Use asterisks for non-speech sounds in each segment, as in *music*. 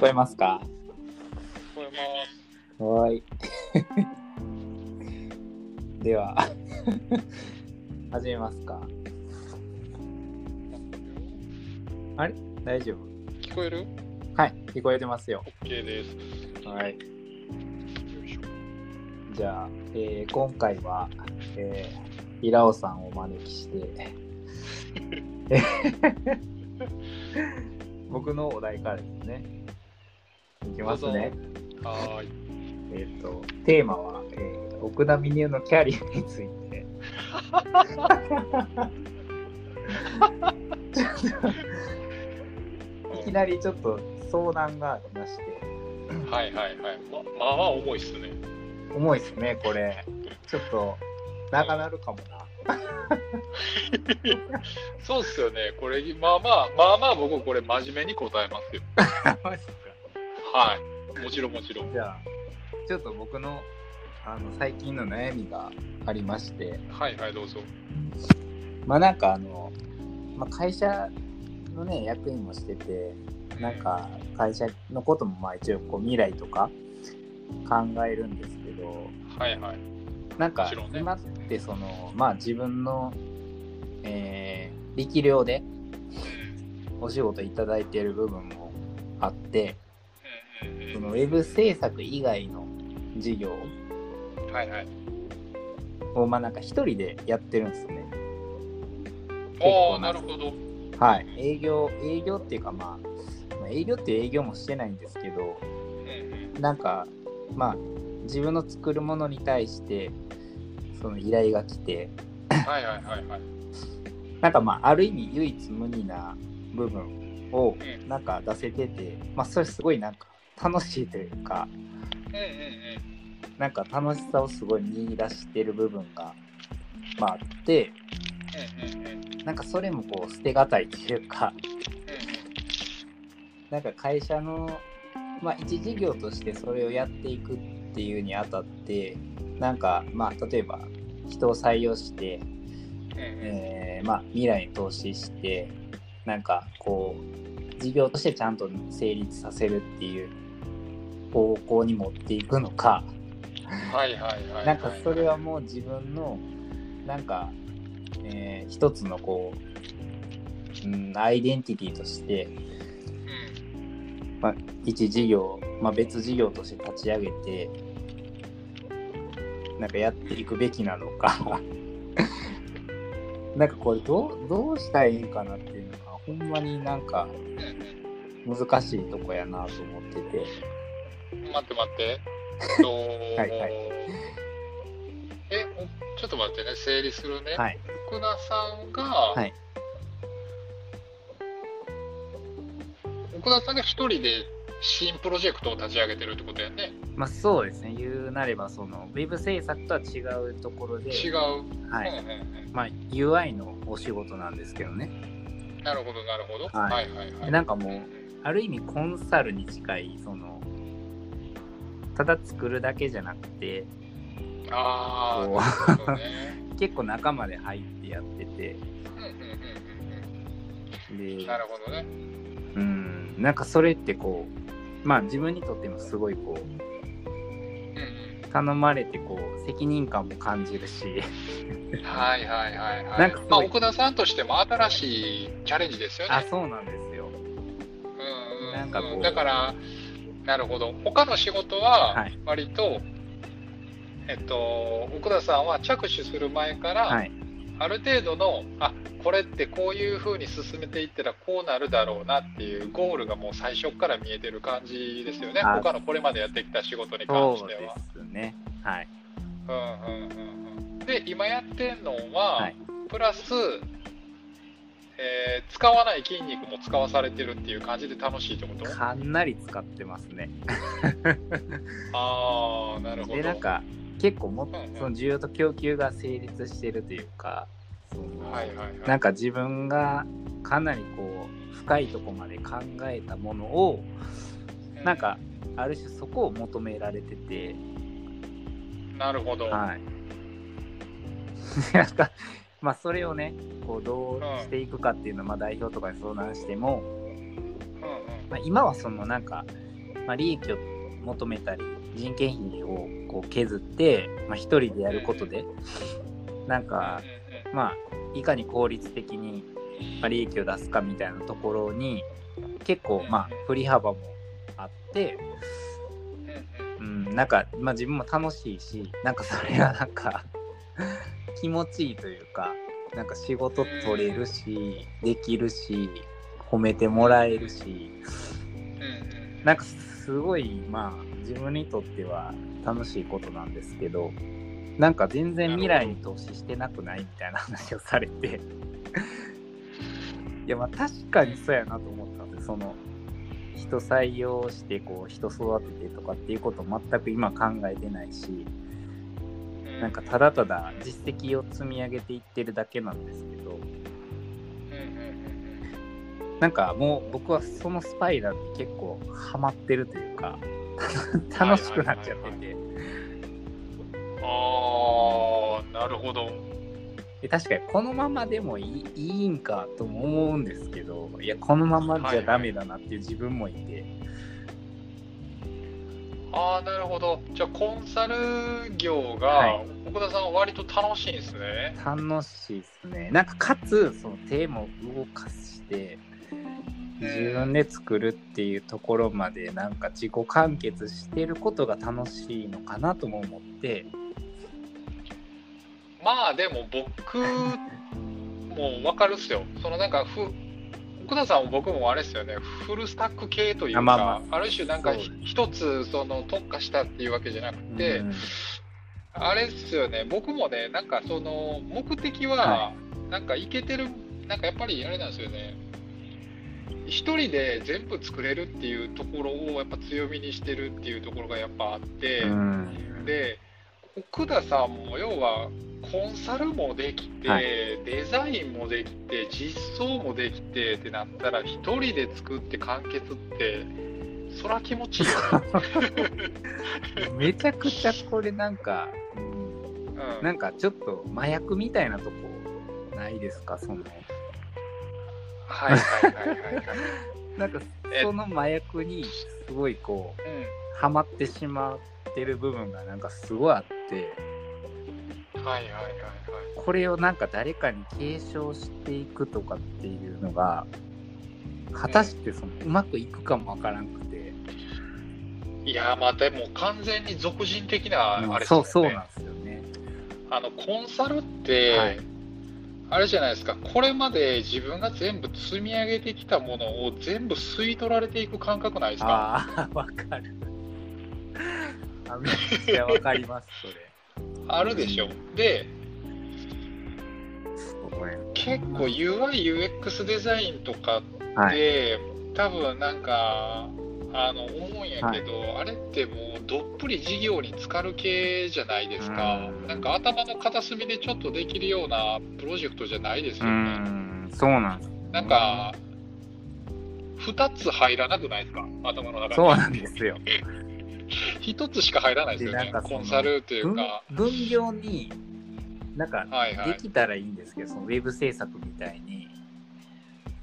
こえますか？聞こえます。はーい。*laughs* では、*laughs* 始めますか。あれ？大丈夫？聞こえる？はい、聞こえてますよ。?OK です。はい。よいしょ。じゃあ、えー今回は、えー、イラオさんをお招きして、*laughs* 僕のお題からですね。いきますね。はーい。えっ、と、テーマは、えー奥田美音のキャリアについて。*laughs* いきなりちょっと相談がありまして、はいはいはい。ままあまあ重いっすね。重いですね、これ。ちょっと、長なるかもな。そうっすよね。これ、まあまあ、まあまあ僕これ真面目に答えますよ。*laughs* はい。もちろんもちろん。じゃあ、ちょっと僕のあの最近の悩みがありまして、はいはい、どうぞ。まあなんかあの、まあ、会社のね、役員もしてて、なんか会社のこともまあ一応こう未来とか考えるんですけど、はいはい。なんか今ってその、まあ自分の、えー力量でお仕事いただいている部分もあって、そのウェブ制作以外の事業うん。はいはい。をまあなんか一人でやってるんですね。おー、なるほど。はい。営業、営業っていうかまあ、まあ営業って営業もしてないんですけど、うんうん。なんか、まあ、自分の作るものに対して、その依頼が来て、はいはいはいはい。*laughs* なんかまあ、ある意味唯一無二な部分をうんなんか出せてて、まあ、それすごいなんか楽しいというか、うんうんなんか楽しさをすごい見出してる部分が、まあ、あって、うん。うんうんうん。なんかそれもこう捨てがたいというか、なんか会社の、まあ、一事業としてそれをやっていくっていうにあたって、なんか、まあ、例えば人を採用して、うんうんうん。えーまあ、未来に投資して、なんかこう、事業としてちゃんと成立させるっていう方向に持っていくのか、はいはいはいはい。なんかそれはもう自分の、なんか、えー一つのこう、うん、アイデンティティとして、うん。まあ、一事業、まあ、別事業として立ち上げて、なんかやっていくべきなのか、*laughs* なんかこれどう、どうしたらいいんかなっていうのが、ほんまになんか難しいとこやなと思ってて、待って待って。*laughs* とはいはいえ、おちょっと待ってね、整理するね。はい、福田さんが、はい、奥田さんが一人で新プロジェクトを立ち上げてるってことやね。まあそうですね、言うなれば、その、ウェブ制作とは違うところで、違う。はい、まあ UI のお仕事なんですけどね、なるほど、なるほど。はいはいはいはい。なんかもう、ある意味コンサルに近い、その、ただ作るだけじゃなくて、ああ、ね。*laughs* 結構仲間で入ってやってて、うんうんでうん。なるほどね。うん、なんかそれってこう、まあ自分にとってもすごいこう。頼まれてこう、責任感も感じるし、はいはいはいはい。なんかまあ、奥田さんとしても新しいチャレンジですよね。あ、そうなんですよ。うんうんなんかこうだから、なるほど。他の仕事ははい、割と、えっと、奥田さんは着手する前から、はい。ある程度の、あこれってこういう風に進めていったらこうなるだろうなっていうゴールがもう最初から見えてる感じですよね。あ他のこれまでやってきた仕事に関そうでしては。すね。はい。うんうんうんうんで、今やってんのは、はいプラス、えー使わない筋肉も使わされてるっていう感じで楽しいってこと？かなり使ってますね。*laughs* ああ、なるほど。で、なんか、結構もっうんうんその需要と供給が成立してるというか、そのはいはいはい。なんか自分がかなりこう、深いとこまで考えたものを、なんか、ある種そこを求められてて、なるほど。はい。*laughs* なんか、まあそれをね、こうどうしていくかっていうのを、まあ代表とかに相談しても、まあ、今はそのなんか、まあ、利益を求めたり人件費をこう削って、まあ、一人でやることでなんかまあいかに効率的にまあ利益を出すかみたいなところに結構まあ振り幅もあって、うん、なんか、まあ、自分も楽しいしなんかそれがなんか気持ちいいというかなんか仕事取れるしできるし褒めてもらえるし。なんかすごいまあ自分にとっては楽しいことなんですけどなんか全然未来に投資してなくないみたいな話をされて。*laughs* いやまあ確かにそうやなと思ったんでその人採用してこう人育ててとかっていうこと全く今考えてないしなんかただただ実績を積み上げていってるだけなんですけど。なんかもう僕はそのスパイラルに結構ハマってるというか *laughs* 楽しくなっちゃってて。ああなるほど。で確かにこのままでもいいいいんかとも思うんですけどいやこのままじゃダメだなっていう自分もいて、ああなるほど。じゃあコンサル業が、はい。奥田さんは割と楽しいんですね。楽しいですね。なんかかつその手も動かして自分で作るっていうところまでなんか自己完結してることが楽しいのかなとも思って。まあでも僕も分かるっすよ。そのなんかふ奥田さんも僕もあれですよね。フルスタック系というかあ,、あまあまあ。る種なんか一つその特化したっていうわけじゃなくて、うん。あれっすよね。僕もねなんかその目的ははなんかいけてるなんかやっぱりあれなんですよね。一人で全部作れるっていうところをやっぱ強みにしてるっていうところがやっぱあって、うん。で奥田さんも要はコンサルもできて、はい。デザインもできて実装もできてってなったら一人で作って完結ってそら気持ちいい *laughs* めちゃくちゃこれなんか、うん。うん、なんかちょっと麻薬みたいなとこないですか？その。はいはいはいはいはい、*laughs* なんかえその麻薬にすごいこううん。ハマってしまってる部分がなんかすごいあってはいはいはいはい。これをなんか誰かに継承していくとかっていうのが果たしてそのうまくいくかもわからんくて、いやまあでも完全に俗人的なあれですよね。そうそうなんですよね。あのコンサルって、はい。あれじゃないですか。これまで自分が全部積み上げてきたものを全部吸い取られていく感覚ないですか？ああ、わかる。あめっちゃわかります、それ。あるでしょ。で結構 UIUX デザインとかはい。で、多分なんかあの思うんやけど、あれってもうどっぷり事業に浸かる系じゃないですか。うん。なんか頭の片隅でちょっとできるようなプロジェクトじゃないですうよね。ん、そうなん。なんか2つ入らなくないですか？頭の中に。そうなんですよ。1つしか入らないですよね。でなんかそのコンサルという分か。分業に、なんか、はいはい。できたらいいんですけど、そのウェブ制作みたいに、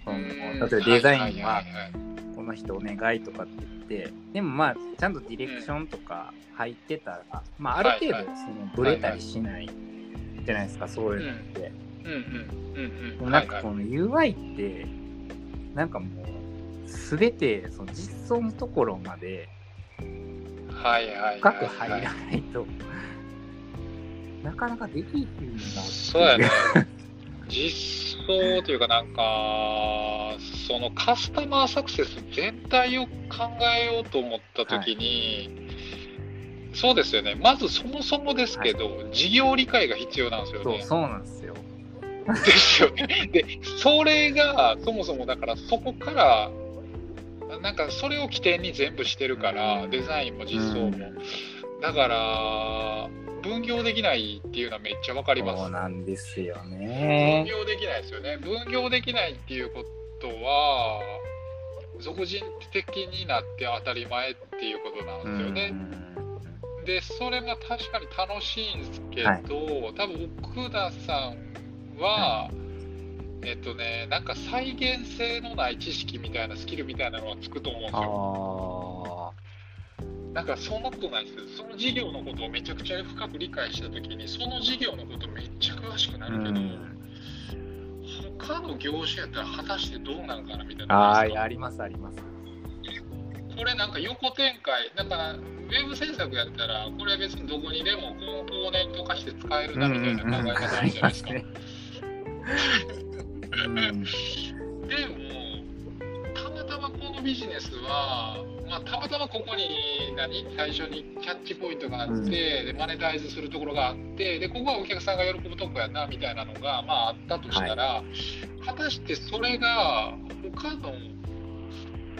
そのうん。例えばデザインははいはいはいはい。この人お願いとかって言って、でもまあ、ちゃんとディレクションとか入ってたら、まあ、ある程度、はいはい。その、ブレたりしないじゃないですか、そういうのって。うん。なんかこの UI って、なんかもう、すべてその実装のところまではいはいはい深く入らないと、なかなかできひんなそうやね。実装というかなんか、そのカスタマーサクセス全体を考えようと思ったときに、そうですよね。まずそもそもですけど、事業理解が必要なんですよそう、ね。そうなんですよ。ですよね。で、それがそもそもだからそこから、なんかそれを起点に全部してるから、デザインも実装も。だから、分業できないっていうのはめっちゃわかります。そうなんですよ分ね。業できないですよね。分業できないっていうことは、俗人的になって当たり前っていうことなんですよね。で、それが確かに楽しいんですけど、はい多分奥田さんは、えっとね、なんか再現性のない知識みたいなスキルみたいなのはつくと思うんですあよ。あ。なんかそんなことないですその事業のことをめちゃくちゃ深く理解したときに、その事業のことめっちゃ詳しくなるけど、他の業種やったら果たしてどうなんかなみたいな。ああ、ありますあります。これなんか横展開、だからウェブ制作やったら、これは別にどこにでもコンポーネント化して使えるなみたいな考え方あるじゃないですか。でも、たまたまこのビジネスは、まあ、たまたまここに何？最初にキャッチポイントがあって、うん、でマネタイズするところがあってでここはお客さんが喜ぶとこやなみたいなのが、まあ、あったとしたら、はい、果たしてそれが他の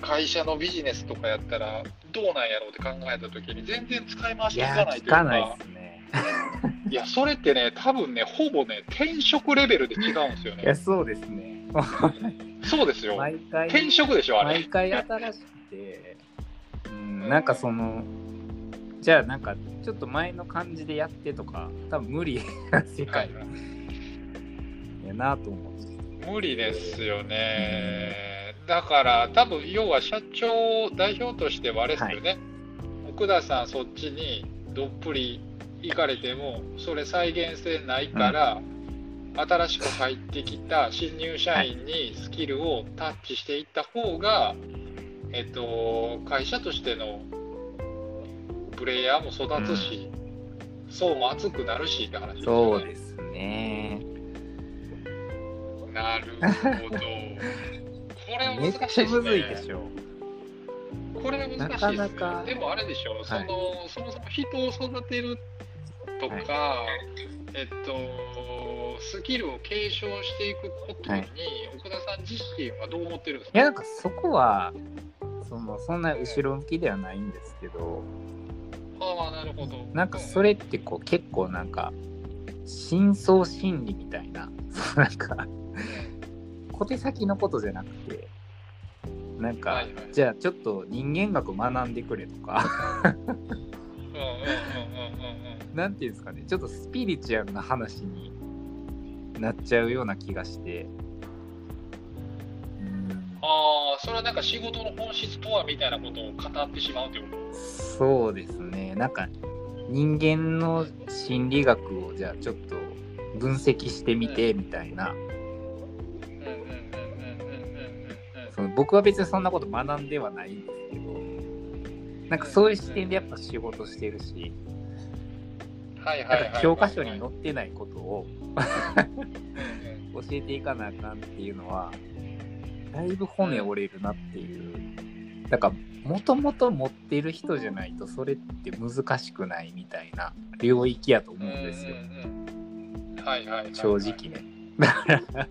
会社のビジネスとかやったらどうなんやろうって考えた時に全然使い回しいかないというか。いね、*laughs* いやそれってね多分ねほぼね転職レベルで違うんですよね。いやそうですね。*laughs* そうですよ。毎回転職でしょあれ。毎回新しくて、うん、なんかそのじゃあなんかちょっと前の感じでやってとか多分無理 *laughs* な世界やなと思う。無理ですよね。だから多分要は社長代表としてはあれですよね、はい、奥田さんそっちにどっぷり行かれてもそれ再現性ないから、うん、新しく入ってきた新入社員にスキルをタッチしていった方が、はい、えっと、会社としてのプレイヤーも育つし、うん、層も厚くなるしって話ですね。そうですね。なるほど。これは難しいですね。*laughs* むずいでしょ。これは難しいですね。なかなか。でもあれでしょ、はい、そのそもそも人を育てるとか、はい、えっと、スキルを継承していくことに、はい、奥田さん自身はどう思ってるんですか？いや、なんかそこは、そのそんな後ろ向きではないんですけど、ああ、なるほど。なんかそれってこう結構なんか、深層心理みたいな、*laughs* なんか、小手先のことじゃなくて、なんか、はいはい、じゃあちょっと人間学学んでくれとか。なんていうんですかね、ちょっとスピリチュアルな話になっちゃうような気がして。ああ、それはなんか仕事の本質とはみたいなことを語ってしまうということ？そうですね。なんか人間の心理学をじゃあちょっと分析してみてみたいな。その僕は別にそんなこと学んではないんですけど、なんかそういう視点でやっぱ仕事してるし、教科書に載ってないことを教えていかなあかんっていうのは、だいぶ骨折れるなっていう。だから、もともと持ってる人じゃないと、それって難しくないみたいな領域やと思うんですよ。正直ね。だから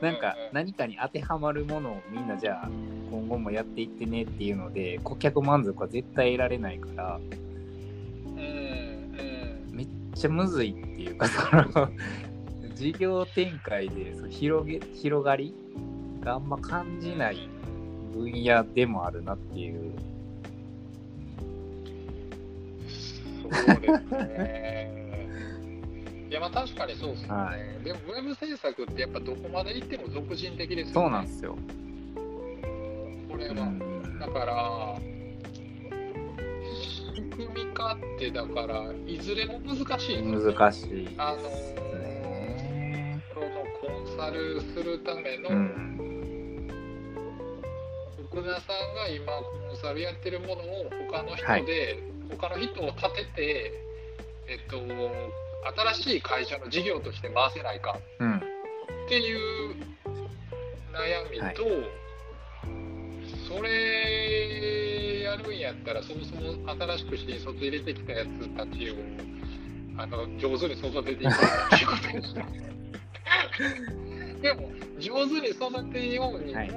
なんか何かに当てはまるものをみんなじゃあ今後もやっていってねっていうので顧客満足は絶対得られないから、めっちゃむずいっていうかその *laughs* 事業展開でそ広げ広がりがあんま感じない分野でもあるなっていう。そうですね。いやまあ確かにそうですね、はい、でもウェブ制作ってやっぱどこまで行っても俗人的ですよね。そうなんですよ。これは、だから仕組み化ってだからいずれも難しいね、難しいあのー、そのコンサルするための、うん、福田さんが今コンサルやってるものを他の人で、はい、他の人を立ててえっと新しい会社の事業として回せないかっていう悩みと、はい、それやるんやったらそもそも新しく新卒入れてきたやつたちをあの上手に育てていくっていうことですよ。*laughs* でも上手に育てようにも、はい、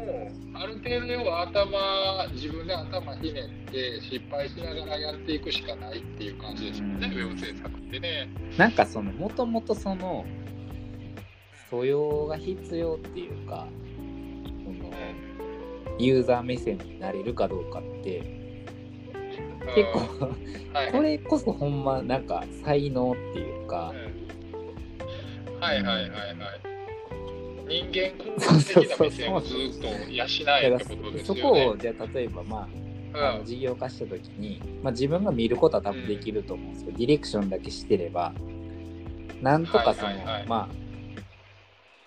ある程度要は頭自分で頭ひねって失敗しながらやっていくしかないっていう感じですもん。ね、ウェブ制作ってね。なんかそのもともとその素養が必要っていうかそのユーザー目線になれるかどうかって結構はい、これこそほんまなんか才能っていうか、うん、はいはいはいはい人間工学的な目線をずっと養えってことですよね。そこをじゃあ例えばまああの事業化した時に、まあ、自分が見ることは多分できると思うんですけど、ディレクションだけしてればなんとかその、はいはいはい。ま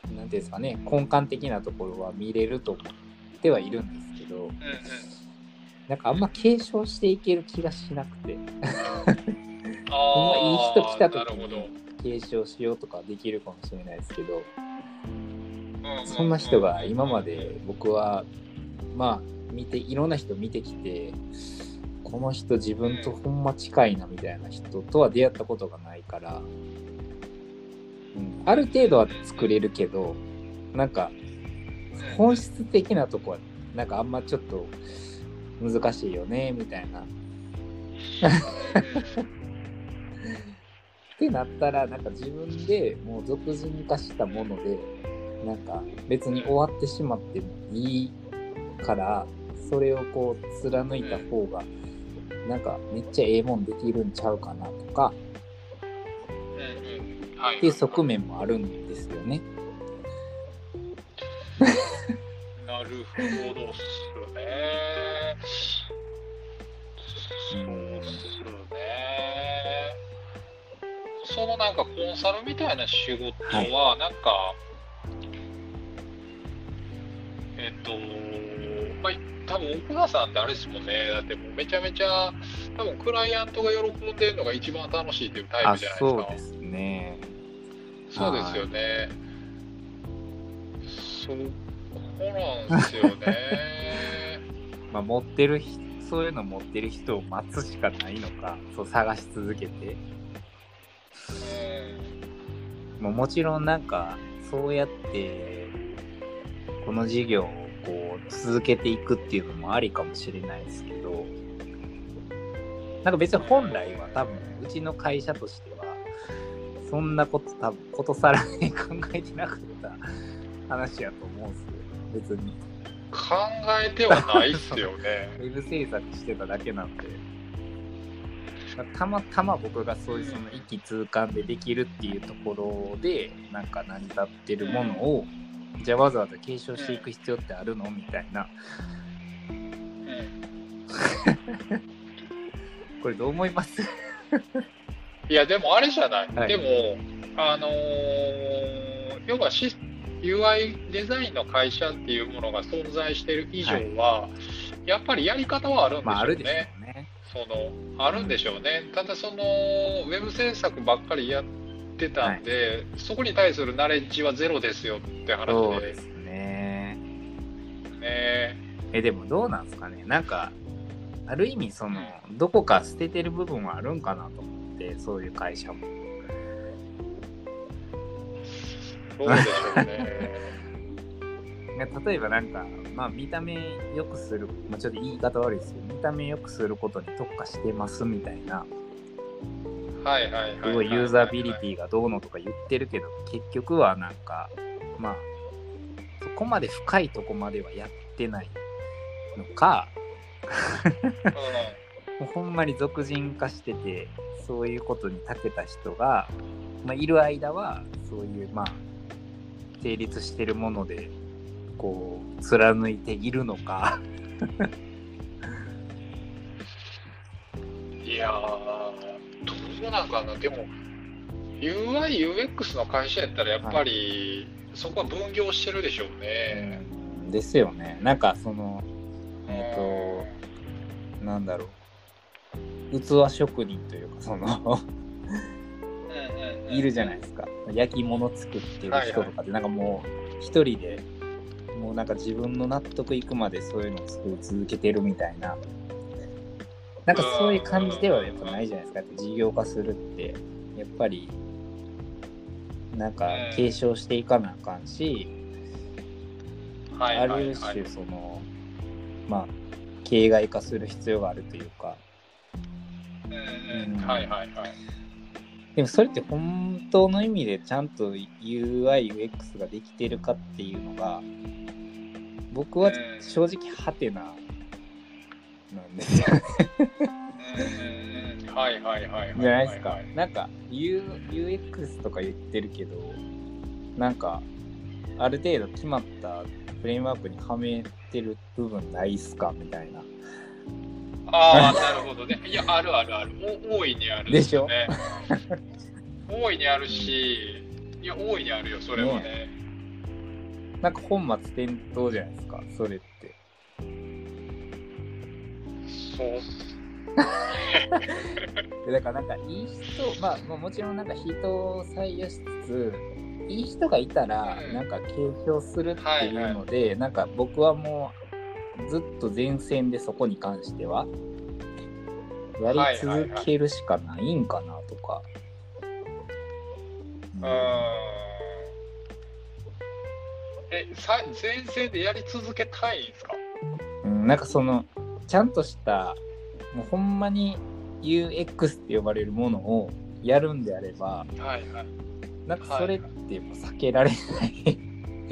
あなんていうんですかね根幹的なところは見れると思ってはいるんですけどうんうん。なんかあんま継承していける気がしなくて。*laughs* んまいい人来た時に継承しようとかできるかもしれないですけどううそんな人が今まで僕はまあ見ていろんな人見てきてこの人自分とほんま近いなみたいな人とは出会ったことがないから、うん、ある程度は作れるけどなんか本質的なとこはなんかあんまちょっと難しいよねみたいな。*laughs* ってなったらなんか自分でもう俗人化したものでなんか別に終わってしまってもいいからそれをこう貫いた方がなんかめっちゃええもんできるんちゃうかなとかうんうんはいっていう側面もあるんですよね。なるほどっすね。そうっすね。そのなんかコンサルみたいな仕事は、なんか、えっと、まあ、多分奥田さんってあれですもんね、だってもうめちゃめちゃ、多分クライアントが喜んでるのが一番楽しいっていうタイあプじゃないですか。そうですね。そうですよね。そこなんですよね。*laughs* まあ、持ってる人そういうの持ってる人を待つしかないのかそう探し続けてうんもうもちろんなんかそうやってこの事業をこう続けていくっていうのもありかもしれないですけどなんか別に本来は多分うちの会社としてはそんなこと多分ことさらに考えてなかった話やと思うんですよ。別に。考えてはないっすよね。*laughs* ウェブ制作してただけなんで。まあたまたま僕がそういうその一気通貫でできるっていうところでなんか成り立ってるものをじゃあわざわざ継承していく必要ってあるの？みたいな。うん。これどう思います？いや、でもあれじゃない。はい。でも、あのー要は UI デザインの会社っていうものが存在している以上は、やっぱりやり方はあるんでしょうね。まああるでしょうね。そのあるんでしょうね、ただそのウェブ制作ばっかりやってたんで、そこに対するナレッジはゼロですよって話で。そうですね。ね。えでもどうなんですかね。なんかある意味そのどこか捨ててる部分はあるんかなと思ってそういう会社も。そうでしょうね。*laughs* ね例えばなんか、まあ、見た目良くする、まあ、ちょっと言い方悪いですけど見た目良くすることに特化してますみたいなはいはい。すごいユーザビリティがどうのとか言ってるけど結局はなんかまあそこまで深いとこまではやってないのかもうほんまに俗人化しててそういうことに長けた人が、まあ、いる間はそういうまあ成立してるものでこう貫いているのか。うんいやー、どうなんかな、でも、UI、UX の会社やったらやっぱり、そこは分業してるでしょうね。ですよね。なんかそのえっ、となんだろう。器職人というかそのうんうんうんいるじゃないですか。焼き物作ってる人とかってなんかもう一人でもうなんか自分の納得いくまでそういうのを作り続けてるみたいななんかそういう感じではやっぱないじゃないですか。事業化するって。やっぱりなんか継承していかなあかんし、はいあはいはい。る種そのまあ形骸化する必要があるというか。うんうん。はいはいはい。でもそれって本当の意味でちゃんと UIUX ができてるかっていうのが僕は正直ハテナなんですよはいはいはいはい。じゃないですか。なんか U UX とか言ってるけどなんかある程度決まったフレームワークにはめてる部分ないっすか？みたいなああ、なるほどね。*laughs* いや、あるあるある。お大いにあるでしょ？ね。大いにあるし、いや、大いにあるよ、それはね。なんか本末転倒じゃないですか、それって。そうっす。*laughs* でだからなんかいい人、まあ、まあもちろんなんか人を採用しつつ、いい人がいたらうんなんか継承するっていうので、なんか僕はもうずっと前線でそこに関してはやり続けるしかないんかなとか。うーん。え、さ前線でやり続けたいんですか？うん、なんかそのちゃんとしたもうほんまに UX って呼ばれるものをやるんであればはいはい。なんかそれってもう避けられない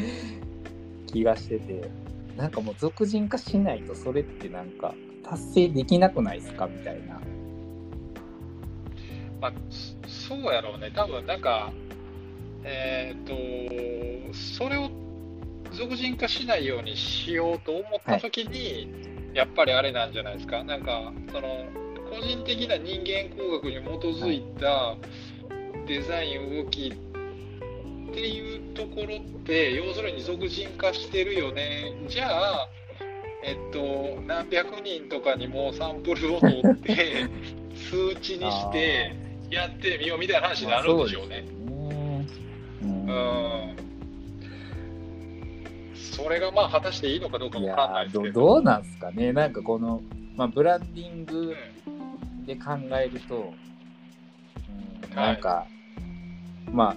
*laughs* 気がしててなんかもう俗人化しないとそれってなんか達成できなくないですかみたいな。まあ、そそうやろうね。多分なんか、えっ、と、それを俗人化しないようにしようと思ったときに、やっぱりあれなんじゃないですか？なんか、その、個人的な人間工学に基づいたデザイン、動きっていうところって、要するに俗人化してるよね。じゃあ、えっと、何百人とかにもサンプルを取って、*laughs* 数値にして、やってみようみたいな話になるんでしょうね。ね。うんうん。それがまあ果たしていいのかどうかかんないですけど。どどうなんすかね。なんかこの、まあ、ブランディンうグん。で考えると、うん、はい。なんか、まあ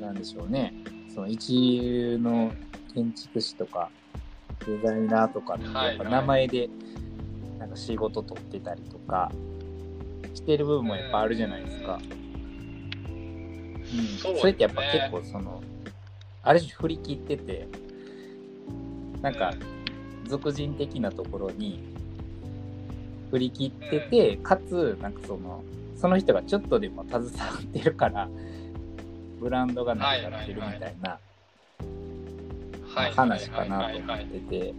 なんでしょうね。その一流の建築士とかデザイナーとかってはいやっぱ名前でなんか仕事取ってたりとかしてる部分もやっぱあるじゃないですか。うん、そうですね。それってやっぱ結構そのある種振り切っててなんか俗人的なところに振り切ってて、かつなんかそのその人がちょっとでも携わってるからブランドが成り立ってるみたいなはい話かなと思ってて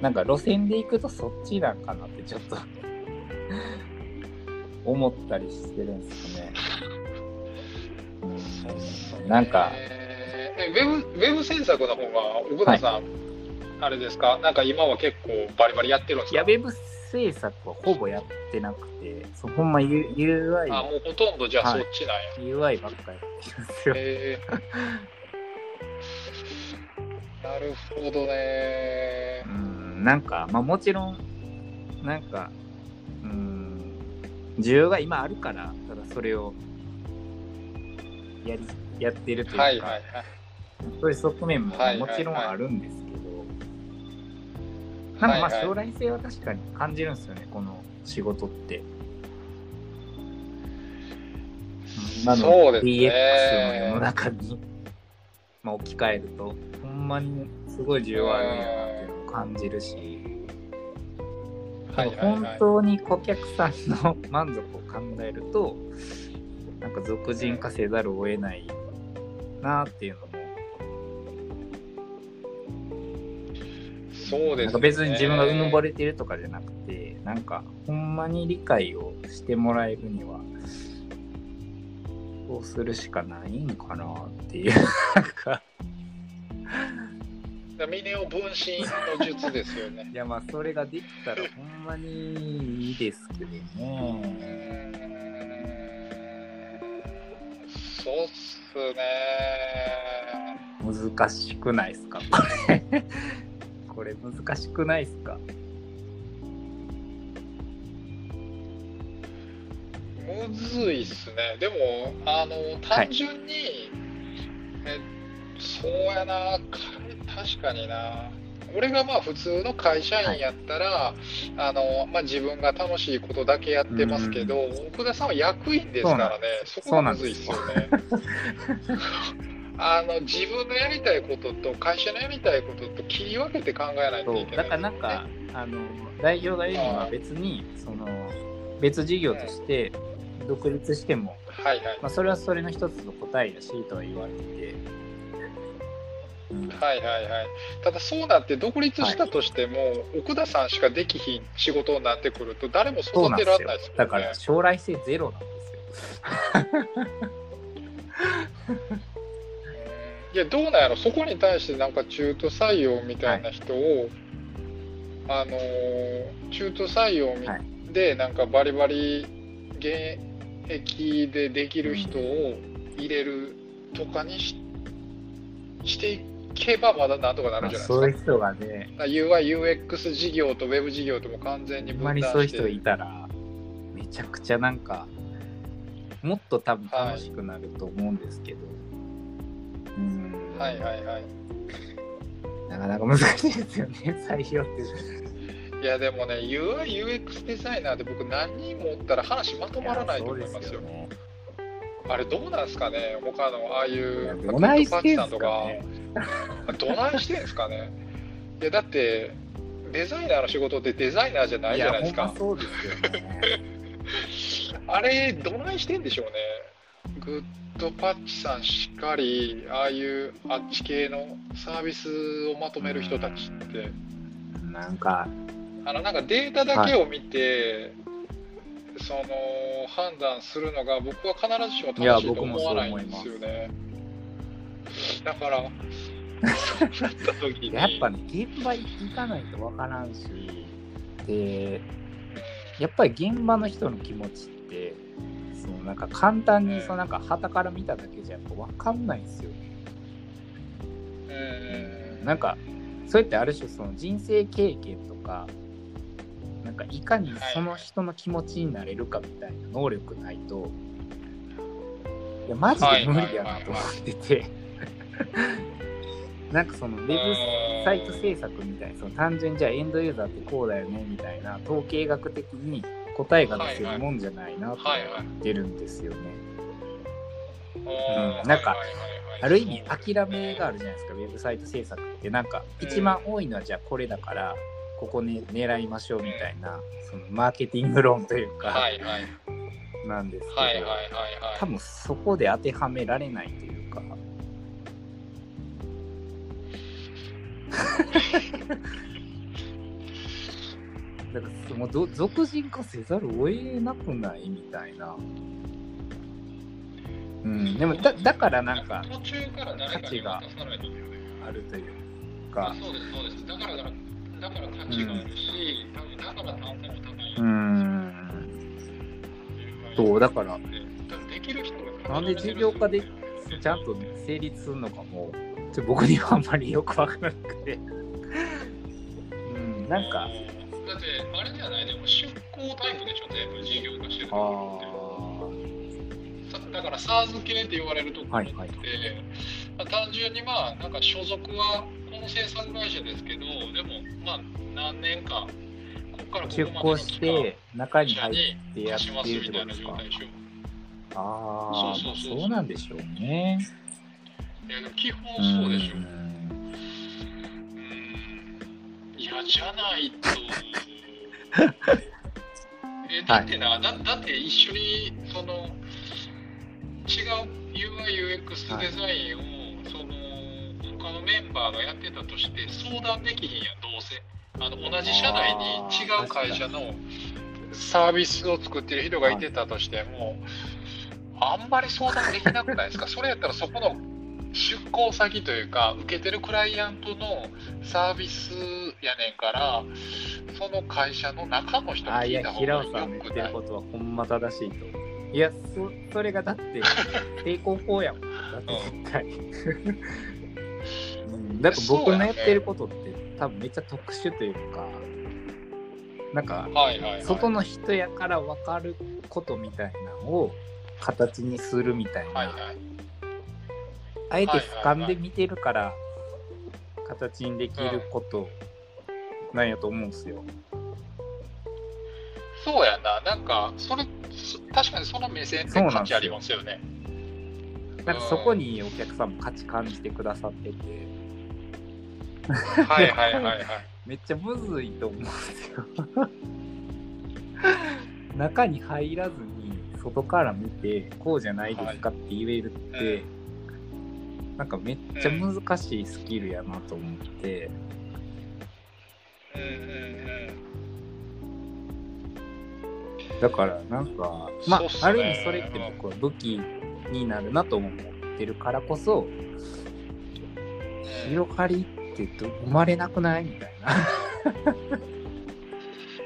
なんか路線で行くとそっちなんかなってちょっと *laughs* 思ったりしてるんですよね。うんなんか、ウェブウェブ制作の方が奥田さん、あれですか？なんか今は結構バリバリやってるんですか？いや、ウェブ制作はほぼやってなくて、そうほんま U- UI、あもうほとんどじゃあそっちなんや、UI ばっかやってるんですよ。え。ー *laughs* なるほどね。うん、なんか、まあもちろん、なんか、うん、需要が今あるから、ただそれをやり、やってるというか、はいはいはいそういう側面ももちろんあるんですけど、なんかまあ将来性は確かに感じるんですよね、この仕事って。今ので DX の世の中に、まあ、置き換えると、ほんまにすごい需要あるんやなっていうのを感じるし、はいはい本はい。当に顧客さんの満足を考えると、なんか俗人化せざるを得ないなっていうのそうですね。別に自分がうぬぼれてるとかじゃなくて、なんかほんまに理解をしてもらえるには、そうするしかないんかなっていう、なんか、ミネオ分身の術ですよね。*laughs* いやまあそれができたらほんまにいいですけどうね。そうっすね。難しくないですかこれ。これ難しくないですか？むずいっすね。でも、あの、単純に、えそうやな、か確かにな。俺がまあ普通の会社員やったら、あの、まあ自分が楽しいことだけやってますけど、奥田さんは役員ですからね、そこがむずいっすよね。*laughs* あの、自分のやりたいことと会社のやりたいことと切り分けて考えないとそいうけなだいね。からなんか、あの代表が言うには別にその別事業として独立しても、はいはい。まあ、それはそれの一つの答えだしとは言われてて、ううんはいはいはい。ただそうなって独立したとしても、奥田さんしかできひん仕事になってくると誰も育てられないですもんね。だから将来性ゼロなんですよ。*laughs* いやどうなんやろ。そこに対してなんか中途採用みたいな人を、あのー中途採用みはい。でなんかバリバリ現役でできる人を入れるとかにししていけばまだなんとかなるんじゃないですか。そういう人がね、UI、UX 事業と Web 事業とも完全に分断して。にそういう人がいたら、めちゃくちゃなんか、もっと多分楽しくなると思うんですけど、うん、はいはいはいなかなか難しいですよね、*laughs* 採用って。いやでもね UI、UX デザイナーで僕何人もおったら話まとまらないと思いますよ。ね。あれどうなんですかね他のああいうどないしてんすさんとかかね。*laughs* どないしてんですかねいやだってデザイナーの仕事ってデザイナーじゃないじゃないですかそうですよね。*laughs* あれどないしてんでしょうねグッドパッチさんしっかりああいうあっち系のサービスをまとめる人たちって。なんか、あのなんかデータだけを見て、その判断するのが僕は必ずしも正しいと思わないんですよね。だから、そうなった時に、やっぱね、現場行かないとわからんし、で、やっぱり現場の人の気持ちって、そのなんか簡単にそのなんか旗から見ただけじゃやっぱわかんないんですよね。うん。なんか、それってある種その人生経験とか、なんかいかにその人の気持ちになれるかみたいな能力ないと、いや、マジで無理やなと思ってて、*laughs* なんかそのウェブサイト制作みたいな、その単純にじゃあエンドユーザーってこうだよねみたいな統計学的に答えが出せるもんじゃないなと思ってるんですよね。うんなんかある意味諦めがあるじゃないですか、ウェブサイト制作って。なんか一番多いのはじゃあこれだから、ここね狙いましょうみたいな、そのマーケティング論というか、なんですけど、多分そこで当てはめられないというか。*laughs* だからもうど俗人化せざるを得なくないみたいな。うん、でもだだからなんか途中から誰かに渡さないといけないあるというあか、そうですそうですだからだからだから価値があるし、多分だから単価も高い。うーん、そうだからできる人がなんで事業化でちゃんと成立するのかも、ちょ僕にはあんまりよくわからなくて。うん、なんか、だってあれじゃない？でも出向タイプでしょ全部事業化してるあとあ、ころってさだから SARS 系って言われるところって、はいはい。まあ単純にまあなんか所属はこの制作会社ですけどでもまあ何年かここからこ出こまで向して、中に入ってやっ貸しますているっみたいな。状態でしょああ、そうそうそうそうなんでしょうね。いやでも基本うんそうでしょ。ういやじゃないと。*laughs* えだってな、だだって一緒にその違う UIUX デザインを、その他のメンバーがやってたとして相談できひんやんどうせ。あの同じ社内に違う会社のサービスを作ってる人がいてたとしても、あんまり相談できなくないですかそれやったらそこの出向先というか受けてるクライアントのサービスやねんからその会社の中の人にあいや聞い？た、方平が尾さんの言ってよくないることはほんま正しいと。いや、そそれがだって、*laughs* 成功法やもん。だって絶対。うん、だから僕のやってることって、多分めっちゃ特殊というか、なんか、はいはいはい外の人やから分かることみたいなのを形にするみたいな、はいはいあえて俯瞰で見てるから形にできることなんやと思うんすよ。そうやな。なんかそれそ確かにその目線って価値ありますよね。なんかそこにお客さんも価値感じてくださってて、はいはいはいはい。*laughs* めっちゃむずいと思うんですよ。*laughs* 中に入らずに外から見てこうじゃないですかって言えるって、なんかめっちゃ難しいスキルやなと思って、うんうんだからなんか、まあ、ある意味それって僕は武器になるなと思ってるからこそ、うん広がりってど生まれなくない？みたいな。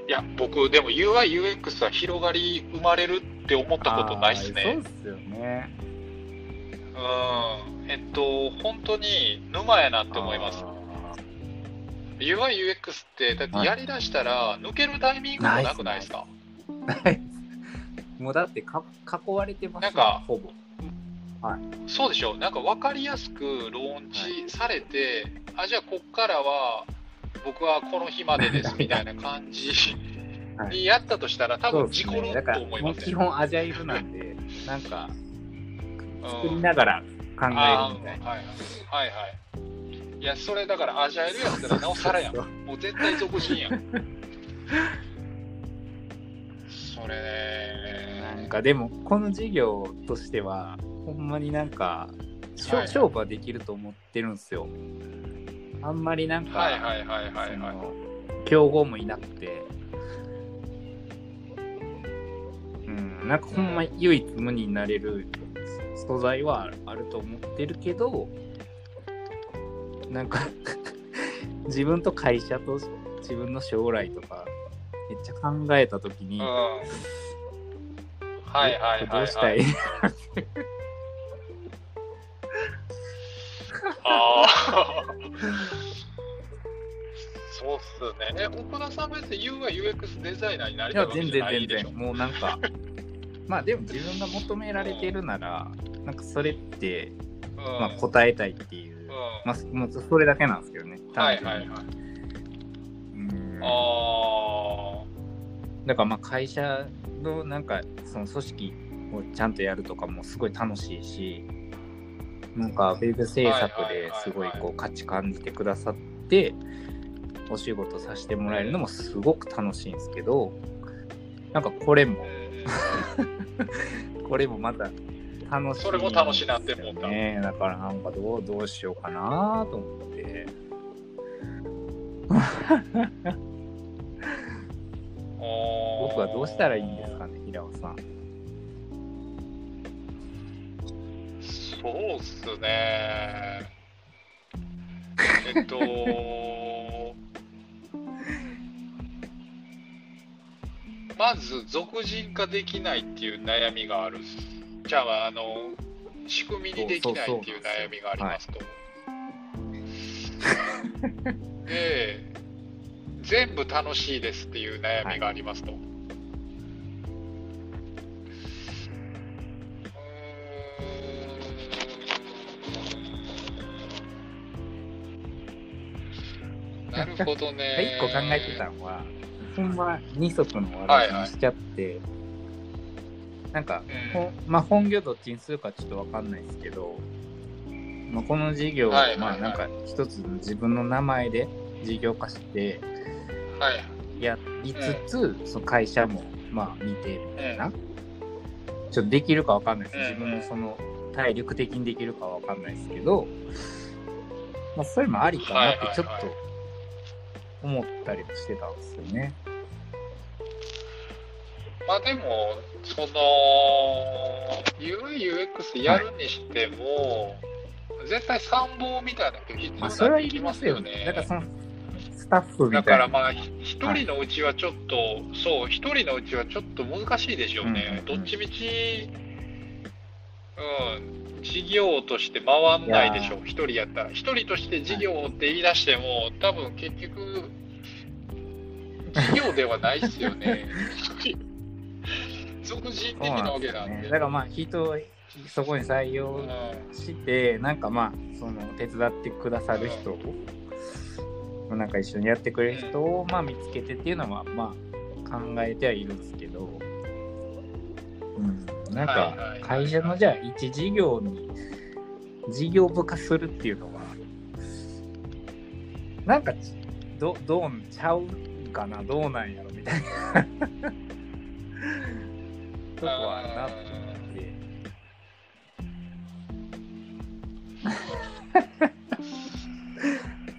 いや、僕、でも UI、UX は広がり生まれるって思ったことないっすね。そうっすよね。うん。えっと、本当に沼やなって思います。あ UI、UX って、だってやりだしたら、抜けるタイミングもなくないですか？ーない。もうだってか囲われてますなんかほぼ。そうでしょなんか分かりやすくローンチされて、あ、じゃあこっからは、僕はこの日までですみたいな感じ *laughs* はい。にやったとしたら、多分事故ると思いますよ。本アジャイルなんで、なんか作りうんながら考えるみたいな。はいはい。はいはい。いや、それだからアジャイルやったらなおさらやん。もう絶対俗人やん。*laughs* それなんね。かでもこの事業としてはほんまになんか勝負はできると思ってるんですよ。あんまりなんか、はいはいはいはいそはい。の競合もいなくて、うん、なんかほんま唯一無二になれる素材はあると思ってるけどなんか *laughs* 自分と会社と自分の将来とかめっちゃ考えた時に、うん。はいはいはい、はい。どうしたい？*laughs* ああ。そうっすね。え、岡田さん別に UI、UX デザイナーになりいやたいわけじ全然全ゃないでしょ？然。もうなんかまあでも自分が求められてるならなんかそれって、うん。まあ、答えたいっていう、うん。まあもうそれだけなんですけどね単純にはいはい。はい。うんあだからまあ会社のなんかその組織をちゃんとやるとかもすごい楽しいしなんかウェブ制作ですごいこう価値感じてくださってお仕事させてもらえるのもすごく楽しいんですけどなんかこれも。*laughs* これもまた楽しい、それも楽しいなって思った。ねだからなんかどうどうしようかなと思って。僕はどうしたらいいんですかね平尾さん。そうっすね。えっと、*laughs* まず、俗人化できないっていう悩みがあるっす。じゃあ、あの、仕組みにできないっていう悩みがありますと。で、全部楽しいですっていう悩みがありますと。うーんなるほどね。*laughs* 一個考えてたのはほんま二足のわらじにしちゃって、なんか、うん。ほんまあ本業どっちにするかちょっとわかんないですけど、まあ、この事業を、まあなんか一つの自分の名前で事業化してはい。やりつつ、その会社もまあ見てみたいな、ちょっとできるかわかんないです、うん自分のその体力的にできるかわかんないですけど、まあ、それもありかなってちょっと思ったりもしてたんですよね。まあでも、その、UI、UX やるにしても、絶対参謀みたいなの必要まあ、にそれはいきますすよね。だからそのスタッフみたいな。だからまあ、ひ一人のうちはちょっと、そう、一人のうちはちょっと難しいでしょうね。うんうんうんどっちみち、うん、事業として回んないでしょう、一人やったら。一人として事業って言い出しても、多分結局、事業ではないっすよね。*laughs* 俗人的なわけなんで。ね。だからまあ人をそこに採用うんして、なんかまあその手伝ってくださる人を、なんか一緒にやってくれる人をまあ見つけてっていうのはまあ考えてはいるんですけど、うん、なんか会社のじゃあ一事業に事業部化するっていうのはなんかちどどうちゃうかな？どうなんやろ？みたいなとはあるな思って。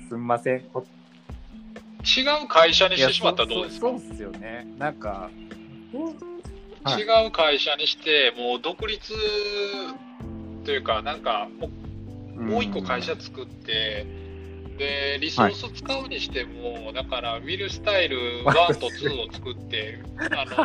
*laughs* すんません。違う会社にしてしまったらどうですか？そうすよね。なんか、はい、違う会社にして、もう独立というか、なんかもう、もう一個会社作って、うんで、リソース使うにしても、だから、ウィルスタイル1と2を作って、あの、*laughs*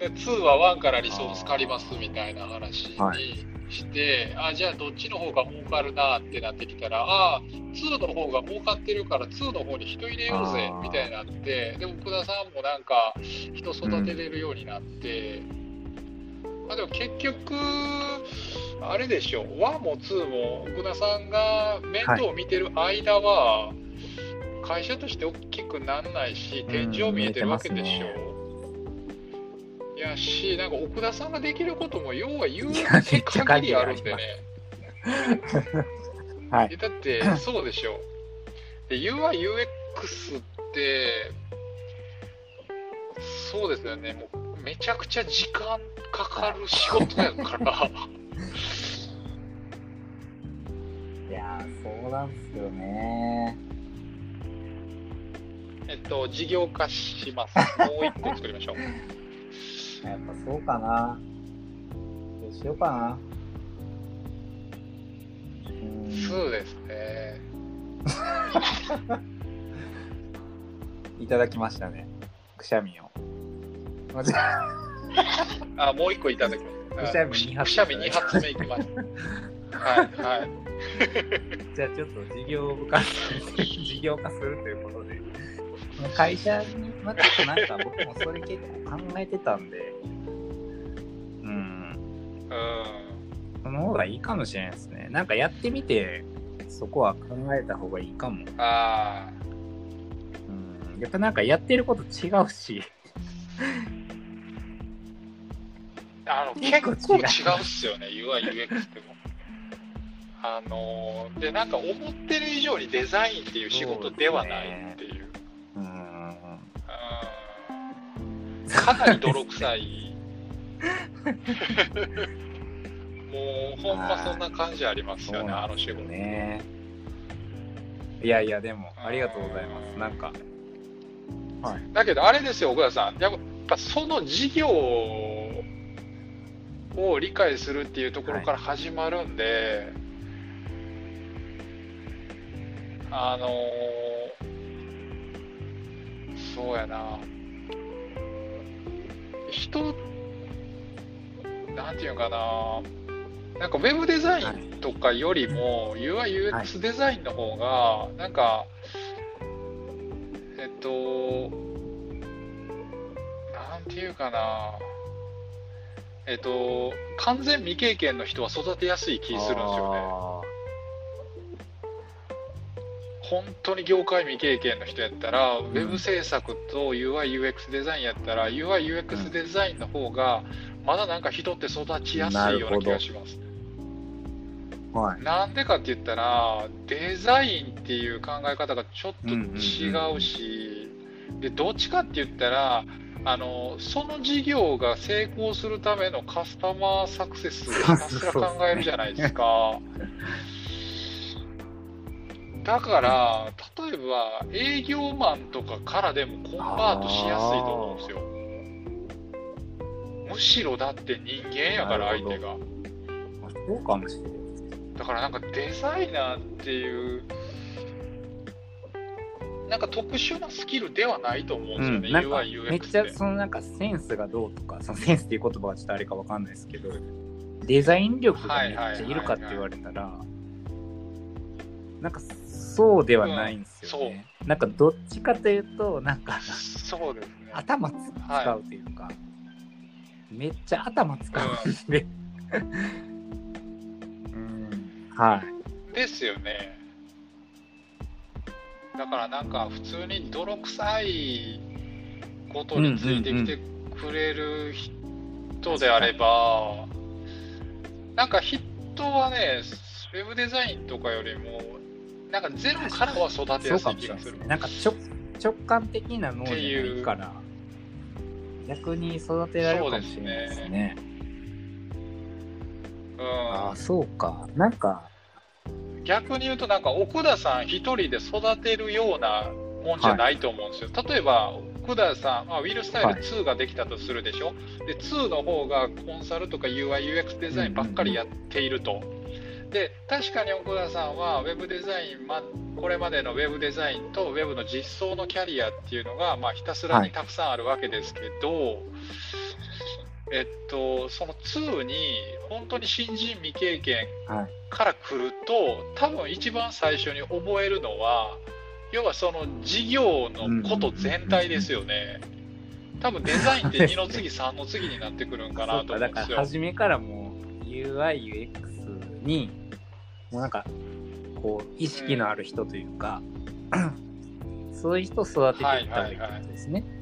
で2は1からリソース借りますみたいな話にはして、あ、じゃあどっちの方が儲かるなってなってきたら、あ、2の方が儲かってるから2の方に人入れようぜみたいになって、でも福田さんもなんか人育てれるようになって、まあ、でも結局、あれでしょう、1も2も奥田さんが面倒を見てる間は、会社として大きくならないし、天井見えてるわけでしょうう。いやし、なんか奥田さんができることも、要は言ういやめっちゃ限りあるんでね。はい。えだって、そうでしょう。で、UI、UX って、そうですよね、もうめちゃくちゃ時間かかる仕事やから。*laughs* いやー、そうなんですよね。えっと、事業化します。もう一個作りましょう。*laughs* やっぱそうかな。どうしようかな。うーんそうですね。*laughs* いただきましたね。くしゃみを。まずあ、もう一個いただきます。くしゃみ二発くしゃみ2発目いきます。はい、はい。じゃあちょっと事業化事業化するということで、会社に、まあ、ちょっとなんか僕もそれ結構考えてたんで、うん、うん。その方がいいかもしれないですね。なんかやってみて、そこは考えた方がいいかも。あうん、やっぱなんかやってること違うし、あ、あの、結結構違ううっすよね、UI、UX っても。あのーで、なんか思ってる以上にデザインっていう仕事ではないっていう。うん、うんかなり泥臭い。*laughs* もう、ほんまそんな感じありますよね、あの仕事。ね。いやいや、でも、ありがとうございます。なんか、はい。だけど、あれですよ、奥田さん。やっぱその事業を理解するっていうところから始まるんで、あのーそうやな。人、なんていうのかな。なんかウェブデザインとかよりも UI、UX デザインの方が、なんか、えっと、なんていうかな。えっと、完全未経験の人は育てやすい気するんですよね。あ本当に業界未経験の人やったら、ウェブ制作と UI、UX デザインやったら、UI、UX デザインの方が、まだなんか人って育ちやすいような気がします。ーはい。なんでかって言ったら、デザインっていう考え方がちょっと違うし、で、どっちかって言ったら、あの、その事業が成功するためのカスタマーサクセスをひたすら考えるじゃないですか。だから、例えば営業マンとかからでもコンバートしやすいと思うんですよ。むしろだって人間やから相手が。まあそうかもしれない。だからなんかデザイナーっていう、なんか特殊なスキルではないと思うんですよね、なんか UI、め UX っちゃ。そのなんかセンスがどうとか、その *laughs* センスっていう言葉はちょっとあれかわかんないですけど、デザイン力がめっちゃいるかって言われたら、なんかそうではないんですよね。なんかどっちかというと、なんかそうですね。頭つ使うというか、めっちゃ頭使うんで、*laughs* うん、はい。ですよね。だからなんか普通に泥臭いことについてきてくれる人であれば、なんか人はね、ウェブデザインとかよりも、なんかゼロからは育てやすい気がするな。なんか直直感的な能力がいいから、逆に育てられるかもしれないですね。うんああ、そうか。なんか、逆に言うと、なんか奥田さん一人で育てるようなもんじゃないと思うんですよ。例えば、奥田さん、まあ、ウィルスタイル2ができたとするでしょ、で2の方がコンサルとか UI、UX デザインばっかりやっていると。で確かに奥田さんはウェブデザイン、ま、これまでのウェブデザインとウェブの実装のキャリアっていうのが、まあ、ひたすらにたくさんあるわけですけど、えっと、その2に本当に新人未経験から来ると、多分一番最初に覚えるのは要はその事業のこと全体ですよね。多分デザインって2の次、3の次になってくるんかなと思うんですよ。だから初めからもう UI、UX にもうなんかこう意識のある人というか、うん、そういう人を育てていったらいいことですね。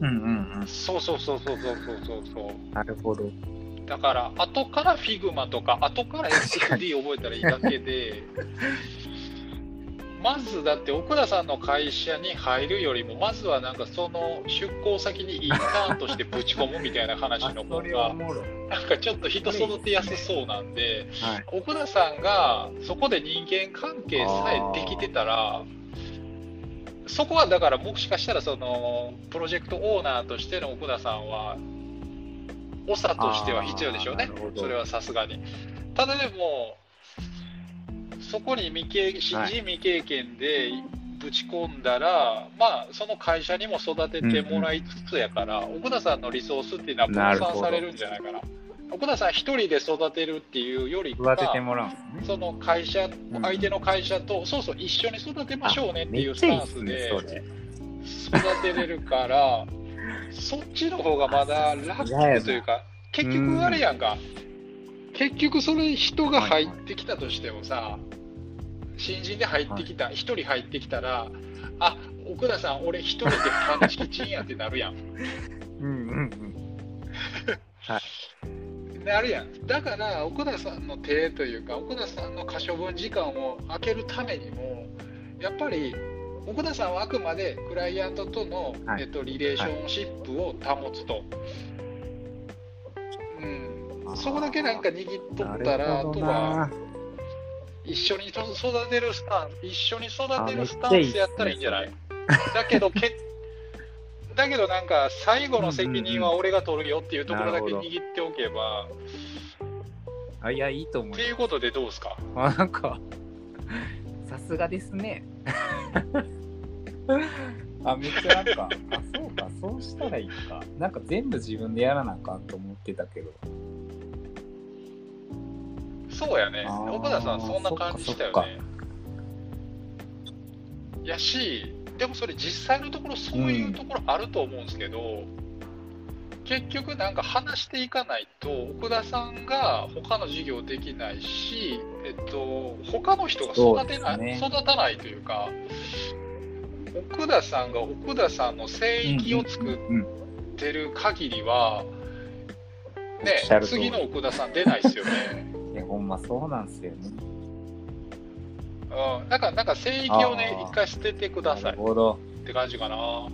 うんうんうん。そうそうそうそうそうそうそう。なるほど。だから、後から Figma とか、後から XD 覚えたらいいだけで、*laughs* まずだって奥田さんの会社に入るよりもまずはなんかその出向先にインターンとしてぶち込むみたいな話の方がなんかちょっと人育てやすそうなんで、はい、奥田さんがそこで人間関係さえできてたらそこはだからもしかしたらそのプロジェクトオーナーとしての奥田さんは長としては必要でしょうねそれはさすがに。ただでもそこに未経新人未経験でぶち込んだら、はい、まあ、その会社にも育ててもらいつつやから、うんうん、奥田さんのリソースっていうのは分散されるんじゃないかな。奥田さん一人で育てるっていうよりは、ね、その会社、相手の会社と、そうそう、一緒に育てましょうねっていうスタンスで育てれるから、そっちの方がまだ楽というか、結局あれやんか、結局それ人が入ってきたとしてもさ、新人で入ってきた、一、人入ってきたら、あ奥田さん、俺一人でパンチキチンやってなるやん。うんうんうん。はい。*laughs* なるやん。だから、奥田さんの手というか、奥田さんの可処分時間を空けるためにも、やっぱり、奥田さんはあくまでクライアントとの、はい、えっと、リレーションシップを保つと。はい、うん。そこだけなんか握っとったら、あとは、一緒に育てるスタンス、一緒に育てるスタンスやったらいいんじゃない？だけどけ、だけどなんか、最後の責任は俺が取るよっていうところだけ握っておけば、あいや、いいと思う。っていうことでどうですか？あなんか、*laughs* さすがですね。*laughs* あ、めっちゃなんか、あ、そうか、そうしたらいいか。なんか全部自分でやらなあかんと思ってたけど。そうやね。奥田さん、そんな感じしたよね。やし、でもそれ実際のところそういうところあると思うんですけど、うん、結局なんか話していかないと奥田さんが他の事業できないし、えっと、他の人が育てない、ね、育たないというか奥田さんが奥田さんの聖域を作ってる限りは、ね、次の奥田さん出ないですよね。*laughs* いや、ほんまそうなんですよね。うん、なんか、なんか、聖域をね、一回捨ててください。なるほど。って感じかな。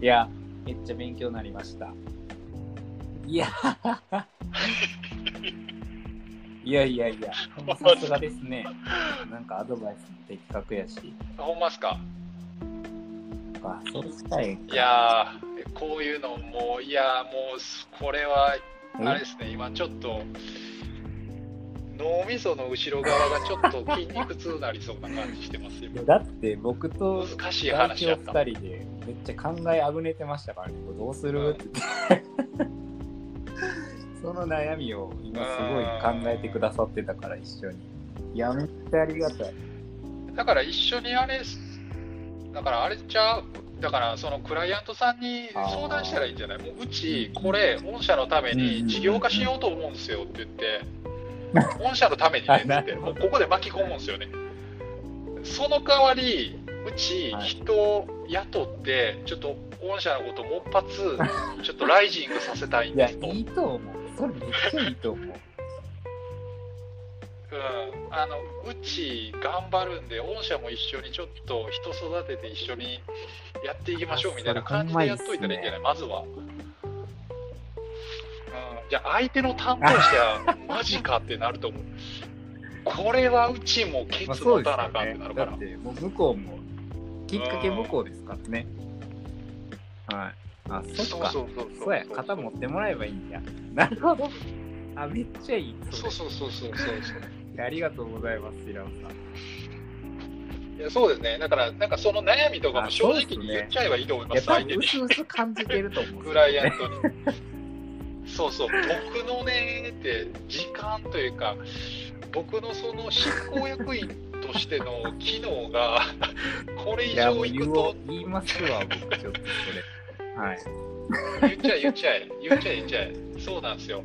いや、めっちゃ勉強になりました。いや、*laughs* いやいやいや、さすがですね。なんかアドバイスも的確やし。ほんますか？あ、そうしたい。いやこういうのも、いやもう、これは、あれですね、今ちょっと、脳みその後ろ側がちょっと筋肉痛になりそうな感じしてますよだって僕と難しい話やった。2人でめっちゃ考えあぐねてましたからね。どうする、って。言ってその悩みを今すごい考えてくださってたから一緒に。いやめっちゃありがたい。だから一緒にあれだからあれちゃう？だからそのクライアントさんに相談したらいいんじゃない？もううちこれ御社のために事業化しようと思うんですよって言って御社のためにねってもうここで巻き込むんですよね。その代わり、うち人を雇って、ちょっと御社のこともっぱつ、*laughs* ちょっとライジングさせたいんですと。いや、いいと思う。それめっちゃいいと思う。うん、あのうち頑張るんで、御社も一緒にちょっと人育てて一緒にやっていきましょうみたいな感じでやっといたらいいんじゃない、まずは。じゃあ相手の担当者は *laughs* マジかってなると思う。これはうちもケまあ、ツ持たなあかんってねなる。から。だって、もう向こうも、きっかけ向こうですからね。はい。あ、そっか。そうそうそうそう。や、肩持ってもらえばいいんや。なるほど。あ、めっちゃいい。そうそうそうそうそうそう。いやありがとうございます、平尾さん。いやそうですね。だから、なんかその悩みとかも正直に言っちゃえばいいと思いいや、ます、多分、相手に。うすうす感じてると思う。クライアントに。そうそう、僕のねって、時間というか、僕のその執行役員としての機能が、*laughs* これ以上いくと、言いますわ、僕、ちょっとそれ。はい。言っちゃえ、言っちゃえ、言っちゃえ、言っちゃえ。そうなんですよ。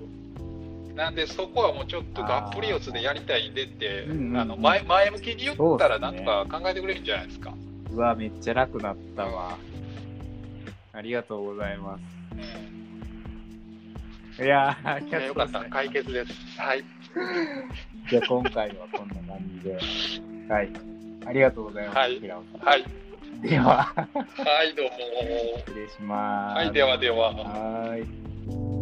なんで、そこはもうちょっとがっぷり四つでやりたいんでって、うんうんうんあの前前向きに言ったら、なんか考えてくれるんじゃないですか。うわ、めっちゃ楽なったわ。ありがとうございます。うん、いやー、ありいやよかった。解決です。はい。じゃあ、今回はこんな感じで。はい。ありがとうございます、はい。はい。では、はい、どうも。失礼します。はい、ではでは。はーい。